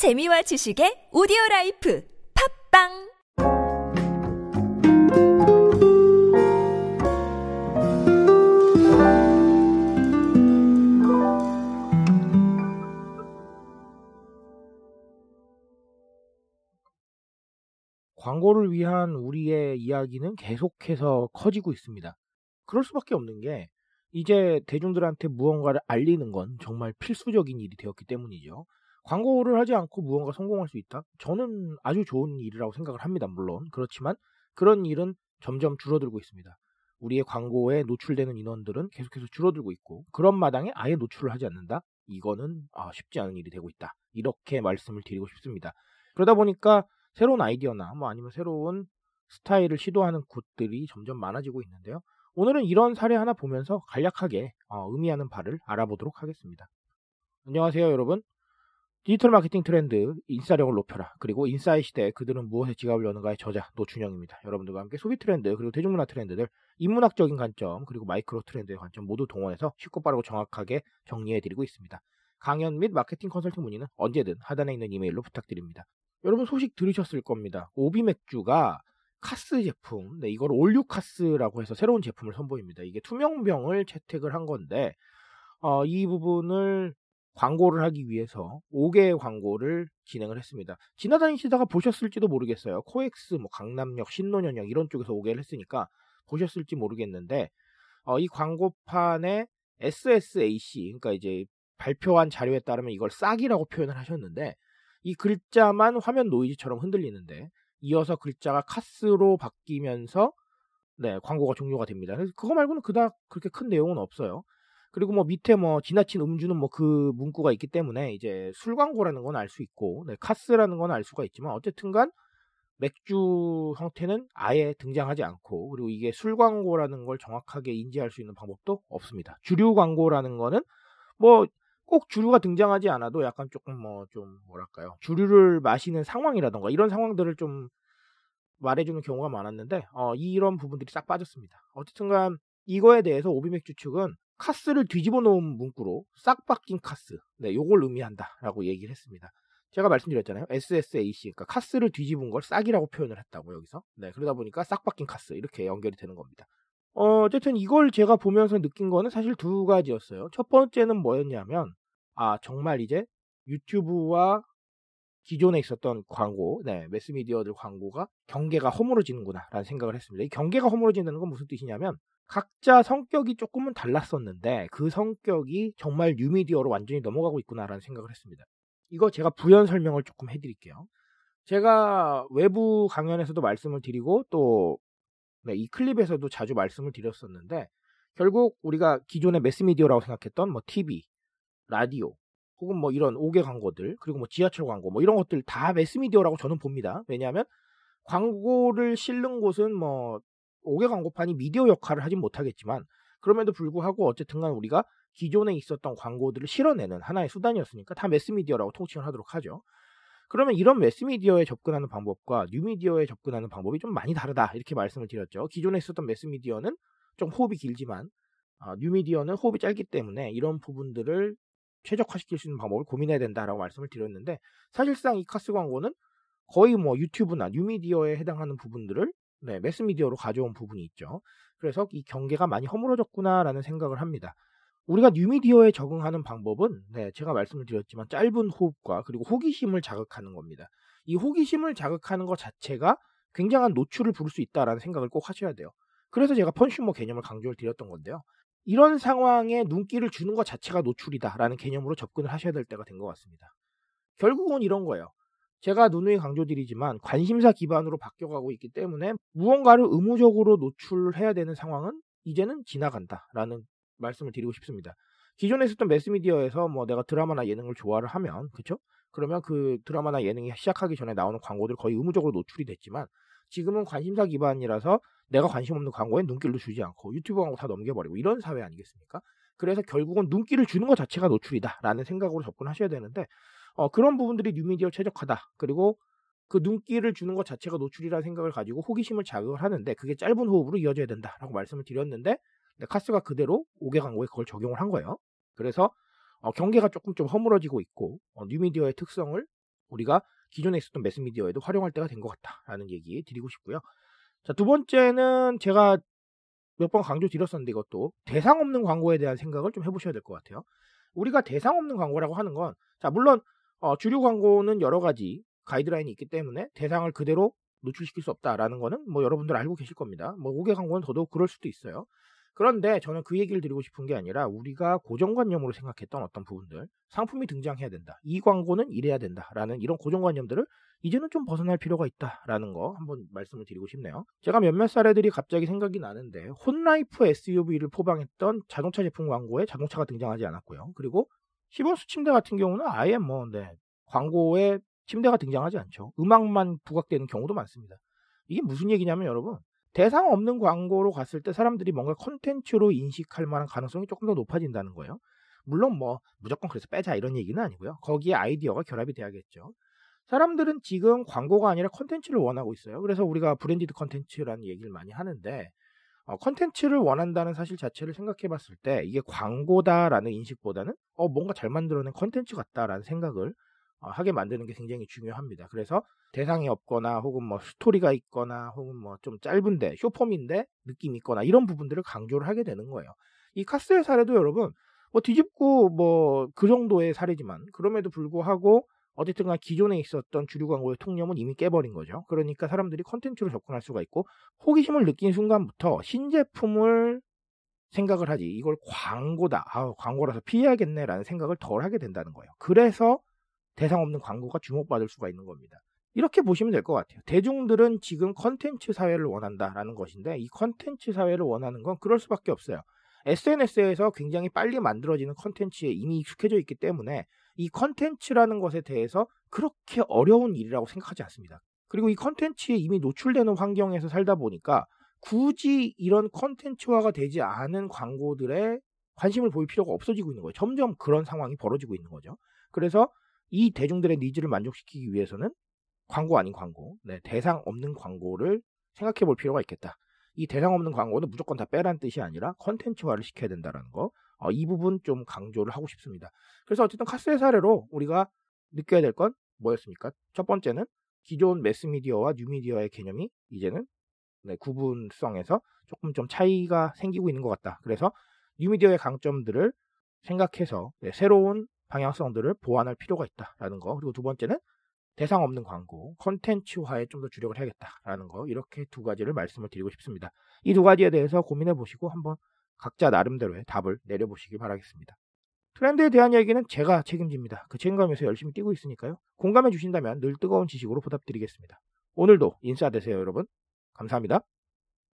재미와 지식의 오디오 라이프 팟빵 광고를 위한 우리의 이야기는 계속해서 커지고 있습니다. 그럴 수밖에 없는 게 이제 대중들한테 무언가를 알리는 건 정말 필수적인 일이 되었기 때문이죠. 광고를 하지 않고 무언가 성공할 수 있다? 저는 아주 좋은 일이라고 생각을 합니다. 물론 그렇지만 그런 일은 점점 줄어들고 있습니다. 우리의 광고에 노출되는 인원들은 계속해서 줄어들고 있고 그런 마당에 아예 노출을 하지 않는다? 이거는 아, 쉽지 않은 일이 되고 있다. 이렇게 말씀을 드리고 싶습니다. 그러다 보니까 새로운 아이디어나 뭐 아니면 새로운 스타일을 시도하는 곳들이 점점 많아지고 있는데요. 오늘은 이런 사례 하나 보면서 간략하게 어, 의미하는 바를 알아보도록 하겠습니다. 안녕하세요, 여러분. 디지털 마케팅 트렌드 인싸력을 높여라. 그리고 인싸의 시대에 그들은 무엇에 지갑을 여는가의 저자 노준영입니다. 여러분들과 함께 소비 트렌드 그리고 대중문화 트렌드들 인문학적인 관점 그리고 마이크로 트렌드의 관점 모두 동원해서 쉽고 빠르고 정확하게 정리해드리고 있습니다. 강연 및 마케팅 컨설팅 문의는 언제든 하단에 있는 이메일로 부탁드립니다. 여러분 소식 들으셨을 겁니다. 오비 맥주가 카스 제품, 네, 이걸 all new 카스라고 해서 새로운 제품을 선보입니다. 이게 투명병을 채택을 한 건데, 어, 이 부분을 광고를 하기 위해서 5개의 광고를 진행을 했습니다. 지나다니시다가 보셨을지도 모르겠어요. 코엑스, 뭐 강남역, 신논현역 이런 쪽에서 5개를 했으니까 보셨을지 모르겠는데, 어, 이 광고판에 SSAC, 그러니까 이제 발표한 자료에 따르면 이걸 싹이라고 표현을 하셨는데, 이 글자만 화면 노이즈처럼 흔들리는데 이어서 글자가 카스로 바뀌면서 네, 광고가 종료가 됩니다. 그래서 그거 말고는 그닥 그렇게 큰 내용은 없어요. 그리고 뭐 밑에 뭐 지나친 음주는 뭐 그 문구가 있기 때문에 이제 술 광고라는 건 알 수 있고 네, 카스라는 건 알 수가 있지만 어쨌든간 맥주 형태는 아예 등장하지 않고 그리고 이게 술 광고라는 걸 정확하게 인지할 수 있는 방법도 없습니다. 주류 광고라는 거는 뭐 꼭 주류가 등장하지 않아도 약간 조금 뭐 좀 뭐랄까요 주류를 마시는 상황이라던가 이런 상황들을 좀 말해주는 경우가 많았는데 어, 이런 부분들이 싹 빠졌습니다. 어쨌든간 이거에 대해서 오비맥주 측은 카스를 뒤집어 놓은 문구로 싹 바뀐 카스, 네, 요걸 의미한다라고 얘기를 했습니다. 제가 말씀드렸잖아요. SSAC, 그러니까 카스를 뒤집은 걸 싹이라고 표현을 했다고 여기서. 네, 그러다 보니까 싹 바뀐 카스 이렇게 연결이 되는 겁니다. 어, 어쨌든 이걸 제가 보면서 느낀 거는 사실 두 가지였어요. 첫 번째는 뭐였냐면 아 정말 이제 유튜브와 기존에 있었던 광고, 네, 매스미디어들 광고가 경계가 허물어지는구나라는 생각을 했습니다. 이 경계가 허물어진다는 건 무슨 뜻이냐면 각자 성격이 조금은 달랐었는데 그 성격이 정말 뉴미디어로 완전히 넘어가고 있구나라는 생각을 했습니다. 이거 제가 부연 설명을 조금 해드릴게요. 제가 외부 강연에서도 말씀을 드리고 또이 네, 클립에서도 자주 말씀을 드렸었는데 결국 우리가 기존의 매스미디어라고 생각했던 뭐 TV, 라디오 혹은 뭐 이런 5개 광고들 그리고 뭐 지하철 광고 뭐 이런 것들 다 매스미디어라고 저는 봅니다. 왜냐하면 광고를 실는 곳은 뭐 5개 광고판이 미디어 역할을 하진 못하겠지만 그럼에도 불구하고 어쨌든간 우리가 기존에 있었던 광고들을 실어내는 하나의 수단이었으니까 다 매스미디어라고 통칭을 하도록 하죠. 그러면 이런 매스미디어에 접근하는 방법과 뉴미디어에 접근하는 방법이 좀 많이 다르다 이렇게 말씀을 드렸죠. 기존에 있었던 매스미디어는 좀 호흡이 길지만 어, 뉴미디어는 호흡이 짧기 때문에 이런 부분들을 최적화시킬 수 있는 방법을 고민해야 된다라고 말씀을 드렸는데 사실상 이 카스 광고는 거의 뭐 유튜브나 뉴미디어에 해당하는 부분들을 네, 매스미디어로 가져온 부분이 있죠. 그래서 이 경계가 많이 허물어졌구나라는 생각을 합니다. 우리가 뉴미디어에 적응하는 방법은 네, 제가 말씀을 드렸지만 짧은 호흡과 그리고 호기심을 자극하는 겁니다. 이 호기심을 자극하는 것 자체가 굉장한 노출을 부를 수 있다라는 생각을 꼭 하셔야 돼요. 그래서 제가 펀슈머 개념을 강조를 드렸던 건데요. 이런 상황에 눈길을 주는 것 자체가 노출이다라는 개념으로 접근을 하셔야 될 때가 된 것 같습니다. 결국은 이런 거예요. 제가 누누이 강조드리지만 관심사 기반으로 바뀌어가고 있기 때문에 무언가를 의무적으로 노출해야 되는 상황은 이제는 지나간다라는 말씀을 드리고 싶습니다. 기존에 있었던 매스미디어에서 뭐 내가 드라마나 예능을 좋아를 하면 그쵸? 그러면 그 드라마나 예능이 시작하기 전에 나오는 광고들 거의 의무적으로 노출이 됐지만 지금은 관심사 기반이라서 내가 관심 없는 광고에 눈길도 주지 않고 유튜브 광고 다 넘겨버리고 이런 사회 아니겠습니까? 그래서 결국은 눈길을 주는 것 자체가 노출이다라는 생각으로 접근하셔야 되는데 어, 그런 부분들이 뉴미디어 최적화다. 그리고 그 눈길을 주는 것 자체가 노출이라는 생각을 가지고 호기심을 자극을 하는데 그게 짧은 호흡으로 이어져야 된다라고 말씀을 드렸는데 네, 카스가 그대로 5개 광고에 그걸 적용을 한 거예요. 그래서 어, 경계가 조금 좀 허물어지고 있고 어, 뉴미디어의 특성을 우리가 기존에 있었던 매스미디어에도 활용할 때가 된 것 같다라는 얘기 드리고 싶고요. 자, 두 번째는 제가 몇 번 강조 드렸었는데 이것도 대상 없는 광고에 대한 생각을 좀 해보셔야 될 것 같아요. 우리가 대상 없는 광고라고 하는 건, 자, 물론, 어, 주류 광고는 여러 가지 가이드라인이 있기 때문에 대상을 그대로 노출시킬 수 없다라는 거는 뭐 여러분들 알고 계실 겁니다. 뭐 5개 광고는 더더욱 그럴 수도 있어요. 그런데 저는 그 얘기를 드리고 싶은 게 아니라 우리가 고정관념으로 생각했던 어떤 부분들, 상품이 등장해야 된다. 이 광고는 이래야 된다 라는 이런 고정관념들을 이제는 좀 벗어날 필요가 있다 라는 거 한번 말씀을 드리고 싶네요. 제가 몇몇 사례들이 갑자기 생각이 나는데 혼라이프 SUV를 포방했던 자동차 제품 광고에 자동차가 등장하지 않았고요. 그리고 시본수 침대 같은 경우는 아예 뭐 네, 광고에 침대가 등장하지 않죠. 음악만 부각되는 경우도 많습니다. 이게 무슨 얘기냐면 여러분 대상 없는 광고로 갔을 때 사람들이 뭔가 컨텐츠로 인식할 만한 가능성이 조금 더 높아진다는 거예요. 물론 뭐 무조건 그래서 빼자 이런 얘기는 아니고요. 거기에 아이디어가 결합이 돼야겠죠. 사람들은 지금 광고가 아니라 컨텐츠를 원하고 있어요. 그래서 우리가 branded 컨텐츠라는 얘기를 많이 하는데 어, 컨텐츠를 원한다는 사실 자체를 생각해 봤을 때 이게 광고다라는 인식보다는 어, 뭔가 잘 만들어낸 컨텐츠 같다라는 생각을 어, 하게 만드는 게 굉장히 중요합니다. 그래서 대상이 없거나 혹은 뭐 스토리가 있거나 혹은 뭐 좀 짧은데 쇼폼인데 느낌 있거나 이런 부분들을 강조를 하게 되는 거예요. 이 카스의 사례도 여러분 뭐 뒤집고 뭐 그 정도의 사례지만 그럼에도 불구하고 어쨌든 간 기존에 있었던 주류 광고의 통념은 이미 깨버린 거죠. 그러니까 사람들이 컨텐츠로 접근할 수가 있고 호기심을 느낀 순간부터 신제품을 생각을 하지 이걸 광고다. 아, 광고라서 피해야겠네라는 생각을 덜 하게 된다는 거예요. 그래서 대상 없는 광고가 주목받을 수가 있는 겁니다. 이렇게 보시면 될 것 같아요. 대중들은 지금 컨텐츠 사회를 원한다라는 것인데 이 컨텐츠 사회를 원하는 건 그럴 수밖에 없어요. SNS에서 굉장히 빨리 만들어지는 컨텐츠에 이미 익숙해져 있기 때문에 이 컨텐츠라는 것에 대해서 그렇게 어려운 일이라고 생각하지 않습니다. 그리고 이 컨텐츠에 이미 노출되는 환경에서 살다 보니까 굳이 이런 컨텐츠화가 되지 않은 광고들에 관심을 보일 필요가 없어지고 있는 거예요. 점점 그런 상황이 벌어지고 있는 거죠. 그래서 이 대중들의 needs를 만족시키기 위해서는 광고 아닌 광고, 네, 대상 없는 광고를 생각해 볼 필요가 있겠다. 이 대상 없는 광고는 무조건 다 빼란 뜻이 아니라 컨텐츠화를 시켜야 된다는 거. 어, 이 부분 좀 강조를 하고 싶습니다. 그래서 어쨌든 카스의 사례로 우리가 느껴야 될 건 뭐였습니까? 첫 번째는 기존 매스미디어와 뉴미디어의 개념이 이제는 네, 구분성에서 조금 좀 차이가 생기고 있는 것 같다. 그래서 뉴미디어의 강점들을 생각해서 네, 새로운 방향성들을 보완할 필요가 있다라는 거. 그리고 두 번째는 대상 없는 광고, 컨텐츠화에 좀 더 주력을 해야겠다라는 거. 이렇게 두 가지를 말씀을 드리고 싶습니다. 이 두 가지에 대해서 고민해 보시고 한번 각자 나름대로의 답을 내려보시기 바라겠습니다. 트렌드에 대한 얘기는 제가 책임집니다. 그 책임감에서 열심히 뛰고 있으니까요. 공감해 주신다면 늘 뜨거운 지식으로 보답드리겠습니다. 오늘도 인싸 되세요, 여러분. 감사합니다.